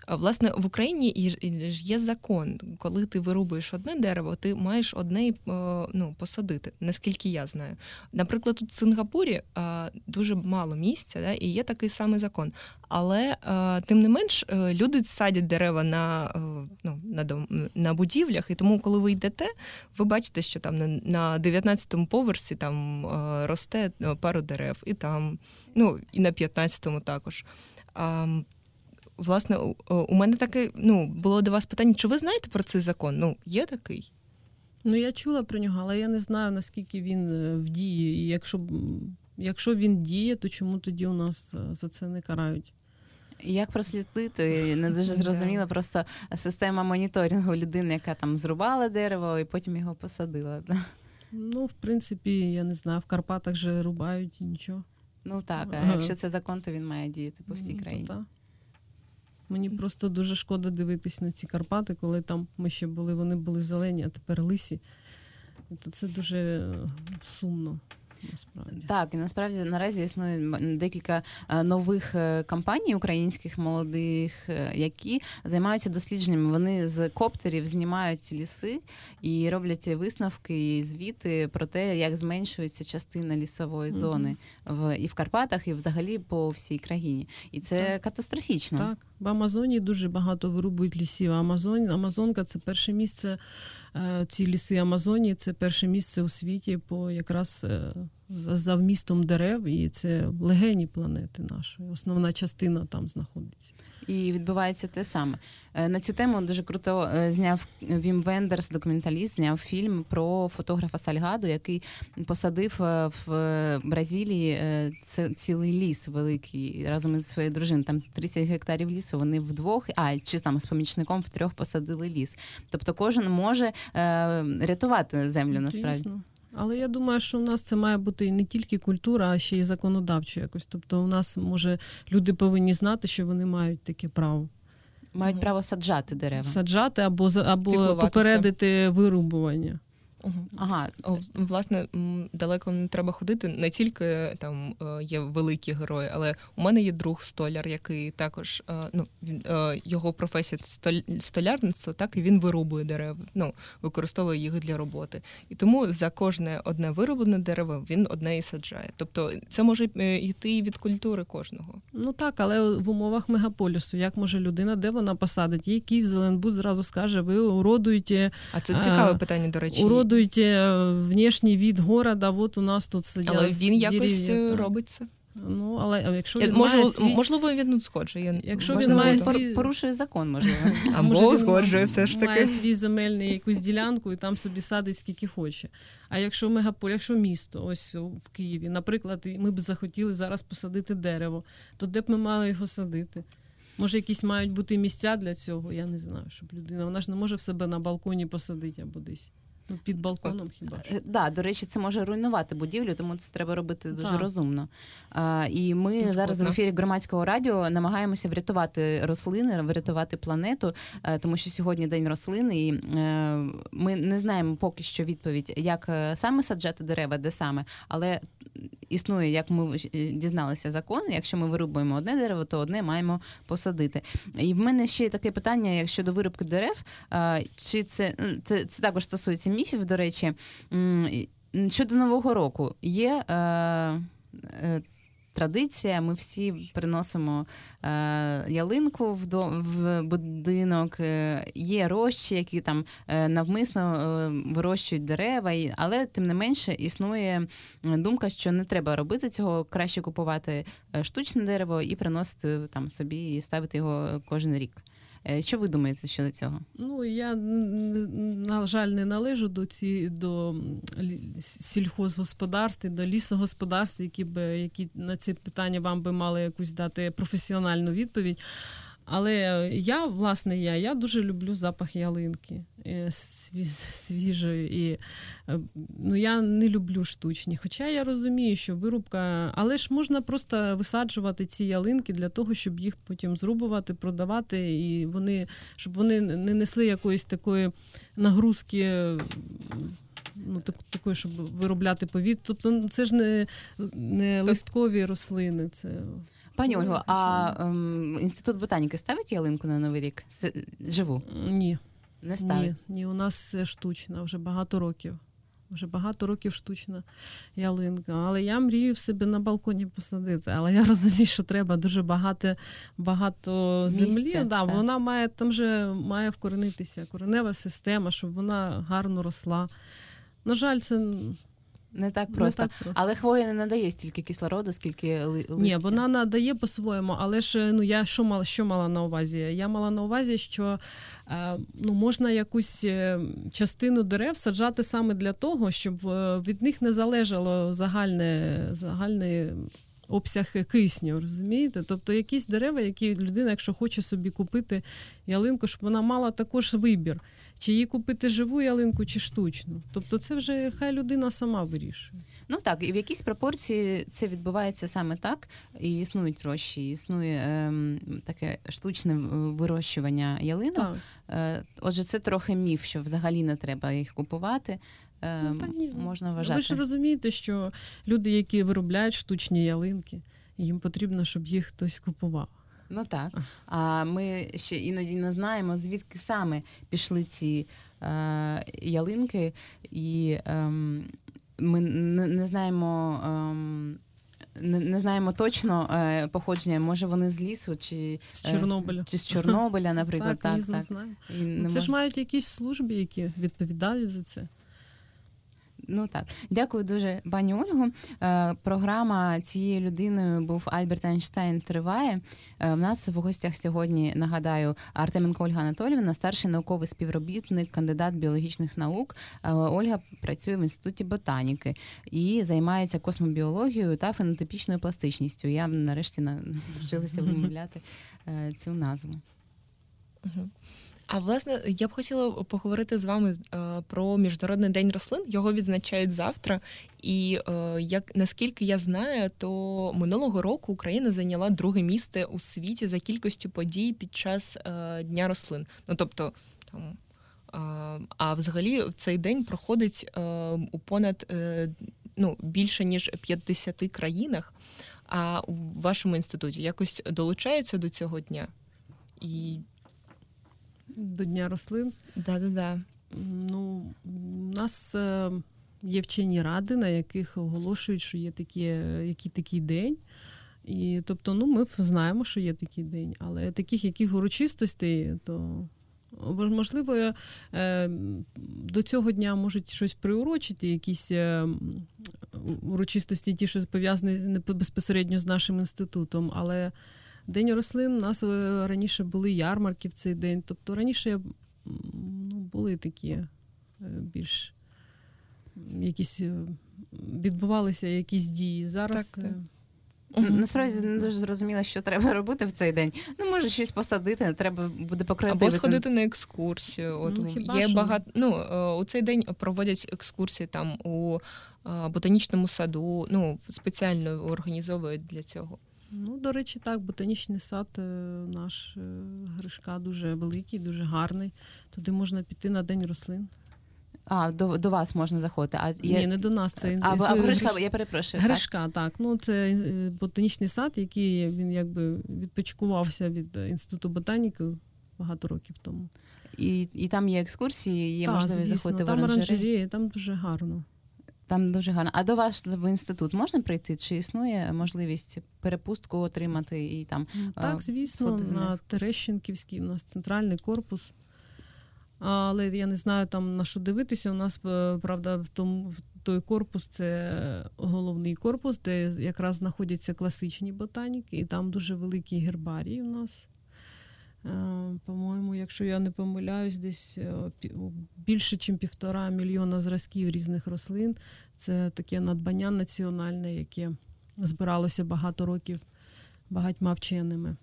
власне в Україні ж- є закон, коли ти вирубуєш одне дерево, ти маєш одне е, ну, посадити, наскільки я знаю. Наприклад, тут в Сингапурі дуже мало місця, да, і є такий самий закон. Але е, тим не менш е, люди садять дерева на, ну, на, дом, на будівлях, і тому, коли ви йдете, ви бачите, що там на, на 19-му поверсі там росте пару дерев, і там, ну і на 15-му також. Власне, у, у мене таке ну, було до вас питання: чи ви знаєте про цей закон? Ну, є такий? Ну, я чула про нього, але я не знаю, наскільки він е, в дії. І якщо, якщо він діє, то чому тоді у нас е, за це не карають? Як прослідити? Не дуже зрозуміла просто система моніторингу людини, яка там зрубала дерево і потім його посадила. Ну, в принципі, я не знаю, в Карпатах же рубають і нічого. Ну так, а якщо це закон, то він має діяти по всій Ну, то країні. Мені просто дуже шкода дивитись на ці Карпати, коли там ми ще були, вони були зелені, а тепер лисі. То це дуже е, сумно, насправді. Так, і насправді наразі існує декілька е, нових е, компаній українських молодих, е, які займаються дослідженнями. Вони з коптерів знімають ліси і роблять висновки і звіти про те, як зменшується частина лісової зони в і в Карпатах, і взагалі по всій країні. І це Так. катастрофічно. Так, в Амазонії дуже багато вирубують лісів. А Амазон, Амазонка це перше місце. Е, Ці ліси Амазонії це перше місце у світі по якраз е, за, за вмістом дерев, і це легені планети нашої. Основна частина там знаходиться. І відбувається те саме. Е, На цю тему дуже круто е, зняв Вім Вендерс, документаліст, зняв фільм про фотографа Сальгаду, який посадив е, в Бразилії цілий ліс великий разом із своєю дружиною. Там 30 гектарів лісу. Вони вдвох, а чи там з помічником втрьох посадили ліс. Тобто кожен може рятувати землю насправді. Звісно. Але я думаю, що у нас це має бути і не тільки культура, а ще й законодавчо якось. Тобто, у нас може люди повинні знати, що вони мають таке право Мають право саджати дерева. саджати або за- або попередити вирубування. Угу. Ага, Власне, далеко не треба ходити. Не тільки там е, є великі герої, але у мене є друг столяр, який також е, ну е, його професія столярництво, так і він вирубує дерева, ну використовує їх для роботи. І тому за кожне одне вироблене дерево він одне і саджає. Тобто це може йти і від культури кожного. Ну так, але в умовах мегаполісу, як може людина, де вона посадить? Їй Київ Зеленбуд зразу скаже, ви уродуєте, А це цікаве питання, до речі. Уродуєте внешній від города, от у нас тут сидять. Але він якось дерев'я, е, робить це. Ну, але якщо він може, має свій... можливо, він тут сходжує. Якщо він має свій- порушує закон, можливо. А Або може, він все ж таки. Має свій земельний якусь ділянку і там собі садить скільки хоче. А якщо мегаполь, якщо місто, ось в Києві, наприклад, ми б захотіли зараз посадити дерево, то де б ми мали його садити? Може, якісь мають бути місця для цього, я не знаю, щоб людина. Вона ж не може в себе на балконі посадити або десь. Ну, під балконом хіба що. Е, Да, до речі, це може руйнувати будівлю, тому це треба робити дуже Так. розумно. А, і ми Згодна. зараз в ефірі громадського радіо намагаємося врятувати рослини, врятувати планету, е, тому що сьогодні день рослин, і е, ми не знаємо поки що відповідь, як саме саджати дерева, де саме, але існує, як ми дізналися закон. Якщо ми вирубуємо одне дерево, то одне маємо посадити. І в мене ще є таке питання, як щодо вирубки дерев. Чи це, це, це також стосується міфів, до речі. Щодо Нового року є е, е, традиція, ми всі приносимо е, ялинку в, до, в будинок, е, є рощі, які там е, навмисно е, вирощують дерева, і, але тим не менше існує е, думка, що не треба робити цього, краще купувати е, штучне дерево і приносити там собі і ставити його кожен рік. Е, Що ви думаєте щодо цього? Ну я на жаль не належу до ці до сільхозгосподарств, до лісогосподарств, які б які на ці питання вам би мали якусь дати професіональну відповідь. Але я, власне, я, я дуже люблю запах ялинки е, свіжої. І, е, ну, я не люблю штучні. Хоча я розумію, що вирубка, але ж можна просто висаджувати ці ялинки для того, щоб їх потім зрубувати, продавати, і вони, щоб вони не несли якоїсь такої нагрузки. Ну, так, такої, щоб виробляти повітря. Тобто ну, це ж не, не листкові рослини. Це Пані Ольго, а ем, інститут ботаніки ставить ялинку на новий рік? С- Живу ні. не ставить. Ні, ні, у нас це штучна вже багато років. Вже багато років штучна ялинка. Але я мрію в себе на балконі посадити. Але я розумію, що треба дуже багато, багато землі. Місця, да, так. вона має там же має вкоренитися коренева система, щоб вона гарно росла. На жаль, це Не так не просто. так просто. Але хвоя не надає стільки кислороду, скільки ли- листя. Ні, вона надає по-своєму, але ж ну я що мала, що мала на увазі? Я мала на увазі, що е, ну можна якусь е, частину дерев саджати саме для того, щоб е, від них не залежало загальне, загальний обсяг кисню, розумієте? Тобто якісь дерева, які людина, якщо хоче собі купити ялинку, щоб вона мала також вибір, чи їй купити живу ялинку, чи штучну. Тобто, це вже хай людина сама вирішує. Ну так, і в якійсь пропорції це відбувається саме так. І існують рощі, існує ем, таке штучне вирощування ялинок. Так. Е, отже, це трохи міф, що взагалі не треба їх купувати. Е, Ну, ні. Можна Ви ж розумієте, що люди, які виробляють штучні ялинки, їм потрібно, щоб їх хтось купував. Ну так. А ми ще іноді не знаємо, звідки саме пішли ці е, ялинки, і ем, ми не, не знаємо. Ем, не, знаємо точно е, походження, може вони з лісу чи З е, Чорнобиля. чи з Чорнобиля, наприклад. так, Так, не так. знаю. І не Ну, Це мож- ж мають якісь служби, які відповідають за це. Ну так, дякую дуже, пані Ольгу. Е, програма цією людиною був Альберт Ейнштейн триває. Е, в нас в гостях сьогодні нагадаю Артеменко Ольга Анатоліївна, старший науковий співробітник, кандидат біологічних наук. Е, Ольга працює в інституті ботаніки і займається космобіологією та фенотипічною пластичністю. Я нарешті навчилася вимовляти цю назву. А власне, я б хотіла поговорити з вами е, про міжнародний день рослин. Його відзначають завтра. І е, як наскільки я знаю, то минулого року Україна зайняла друге місце у світі за кількістю подій під час е, Дня рослин. Ну тобто там. А, взагалі цей день проходить у понад ну, більше ніж 50 країнах. А у вашому інституті якось долучаються до цього дня? І До Дня рослин. да-да-да. Ну, у нас е, є вчені ради, на яких оголошують, що є такі, який такий день. І тобто, ну, ми знаємо, що є такий день, але таких яких урочистостей, то можливо, е, до цього дня можуть щось приурочити, якісь е, урочистості, ті, що пов'язані безпосередньо з нашим інститутом, але День рослин у нас е, раніше були ярмарки в цей день. Тобто раніше ну, були такі е, більш якісь е, відбувалися якісь дії. Зараз Так, так. Насправді не дуже зрозуміла, що треба робити в цей день. Ну, може, щось посадити, треба буде покреативити. Або сходити на екскурсію. От Ну, хіба є що? багато. Ну у цей день проводять екскурсії там у ботанічному саду. Ну спеціально організовують для цього. Ну, до речі, так, ботанічний сад е, наш е, Гришка дуже великий, дуже гарний. Туди можна піти на день рослин. А, до, до вас можна заходити. А, Ні, не до нас. Це а, а, Гришка, я перепрошую. Гришка, так. Ну, це е, ботанічний сад, який він якби відпочкувався від інституту ботаніки багато років тому. І, і там є екскурсії, є Так, можливість заходити там в оранжереї, там дуже гарно. Там дуже гарно. А до вас в інститут можна прийти? Чи існує можливість перепустку отримати і там? Так, звісно, на. Терещенківській у нас центральний корпус. Але я не знаю там на що дивитися. У нас, е, правда, в тому в той корпус це головний корпус, де якраз знаходяться класичні ботаніки, і там дуже великий гербарій у нас. Е, По-моєму, якщо я не помиляюсь, десь е, більше, ніж півтора мільйона зразків різних рослин. Це таке надбання національне, яке збиралося багато років багатьма вченими.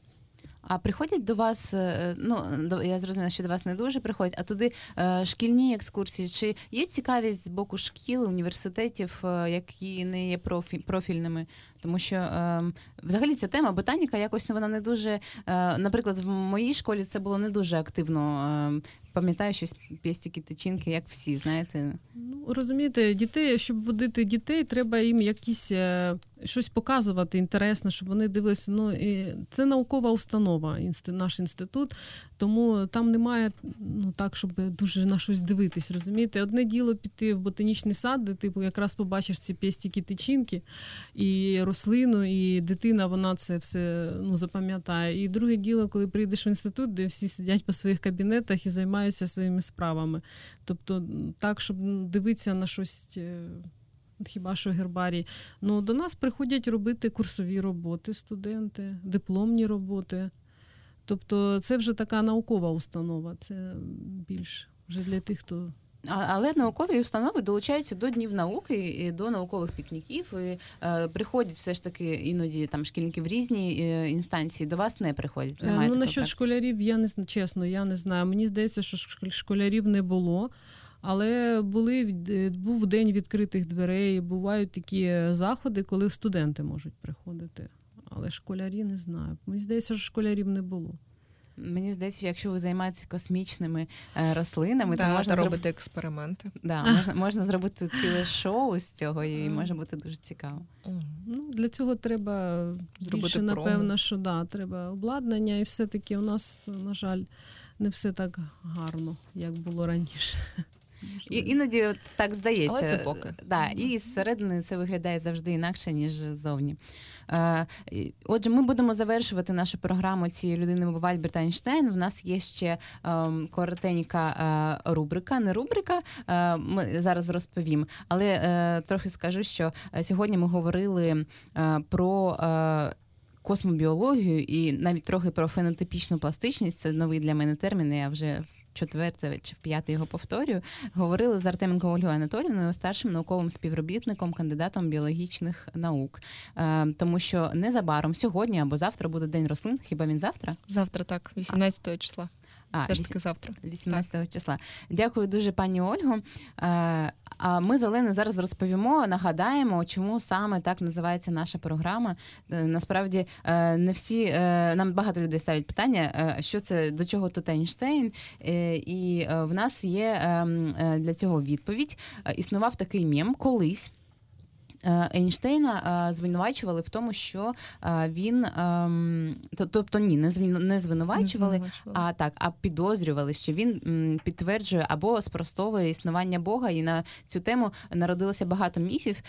А приходять до вас, е, ну я зрозуміла, що до вас не дуже приходять, а туди е, шкільні екскурсії. Чи є цікавість з боку шкіл, університетів, е, які не є профі, профільними? Тому що е, взагалі ця тема ботаніка якось вона не дуже. Наприклад, в моїй школі це було не дуже активно. Е, пам'ятаю щось пєстики, тичинки, як всі, знаєте. Ну, розумієте, дітей, щоб водити дітей, треба їм якісь щось показувати інтересне, щоб вони дивилися. Ну, і це наукова установа, наш інститут, тому там немає ну, так, щоб дуже на щось дивитись. Розумієте, одне діло піти в ботанічний сад, де ти якраз побачиш ці пєстики тичинки і рослину, і дитина вона це все ну, запам'ятає. І друге діло, коли прийдеш в інститут, де всі сидять по своїх кабінетах і займаються своїми справами. Тобто, так, щоб дивитися на щось. Хіба що гербарій. Ну, до нас приходять робити курсові роботи студенти, дипломні роботи. Тобто, це вже така наукова установа. Це більш вже для тих, хто А- Але наукові установи долучаються до днів науки і до наукових пікніків. І, е, приходять все ж таки іноді там шкільники в різні е, інстанції. До вас не приходять. Е, ну, насчет так? школярів, я не чесно, я не знаю. Мені здається, що шк- школярів не було. Але були е, був день відкритих дверей, бувають такі заходи, коли студенти можуть приходити. Але школярі не знаю. Мені здається, що школярів не було. Мені здається, якщо ви займаєтеся космічними е, рослинами, то можна робити експерименти. да, можна, можна зробити ціле шоу з цього, і може бути дуже цікаво. Ну, для цього треба Зробити більше, промо. напевно, що да, треба обладнання, і все-таки у нас, на жаль, не все так гарно, як було раніше. І, іноді от так здається. Але це поки. Да, і зсередини це виглядає завжди інакше, ніж ззовні. Е, Отже, ми будемо завершувати нашу програму цією людиною був Альберт Айнштейн. В нас є ще ем, коротенька е, рубрика, не рубрика. е, Ми зараз розповім. Але трохи скажу, що сьогодні ми говорили про. Космобіологію і навіть трохи про фенотипічну пластичність це новий для мене термін. Я вже в четверте чи в п'яте його повторюю. Говорили з Артеменко Ольгою Анатолійовною, старшим науковим співробітником, кандидатом біологічних наук. Е, тому що незабаром сьогодні або завтра буде день рослин. Хіба він завтра? Завтра так, 18 числа. А, Все ж таки завтра. 18 числа. Дякую дуже, пані Ольгу. Е, А ми з Оленою зараз розповімо, нагадаємо, чому саме так називається наша програма. Е, Насправді е, не всі нам багато людей ставлять питання, що це до чого тут Ейнштейн. І в нас є ем, для цього відповідь. Існував такий мєм колись. Е, Ейнштейна е, звинувачували в тому, що е, він, ем, тобто ні, не звинувачували, Не а так, а підозрювали, що він підтверджує або спростовує існування Бога, і на цю тему народилося багато міфів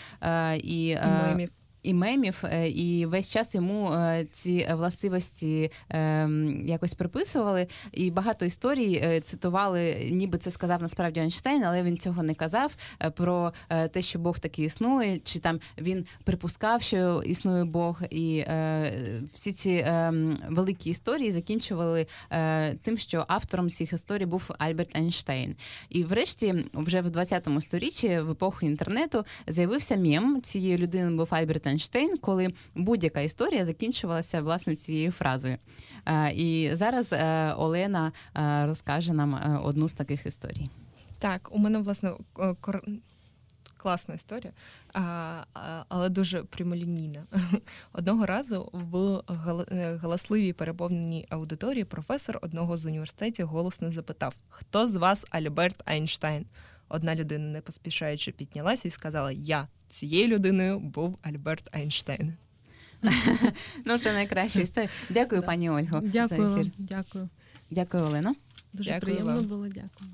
і, мемів. І мемів, е, і весь час йому е, ці властивості е, якось приписували. І багато історій цитували, ніби це сказав насправді Ейнштейн, але він цього не казав про те, що Бог таки існує, чи там він припускав, що існує Бог. І всі ці великі історії закінчували тим, що автором цих історій був Альберт Ейнштейн. І врешті, вже в 20 сторіччі, в епоху інтернету, з'явився мєм цієї людини був Альберт Ейнштейн, коли будь-яка історія закінчувалася власне цією фразою. Е, І зараз е, Олена е, розкаже нам одну з таких історій. Так, у мене власне кор- класна історія, але дуже прямолінійна. Одного разу в гал- галасливій переповненій аудиторії професор одного з університетів голосно запитав: Хто з вас Альберт Айнштайн? Одна людина, не поспішаючи, піднялася і сказала: Я цією людиною був Альберт Айнштейн. Ну, це найкраща історія. Дякую, Да. пані Ольго. за Дякую ефір. дякую. Дякую, Олено. Дуже Дякую приємно вам. було. Дякую.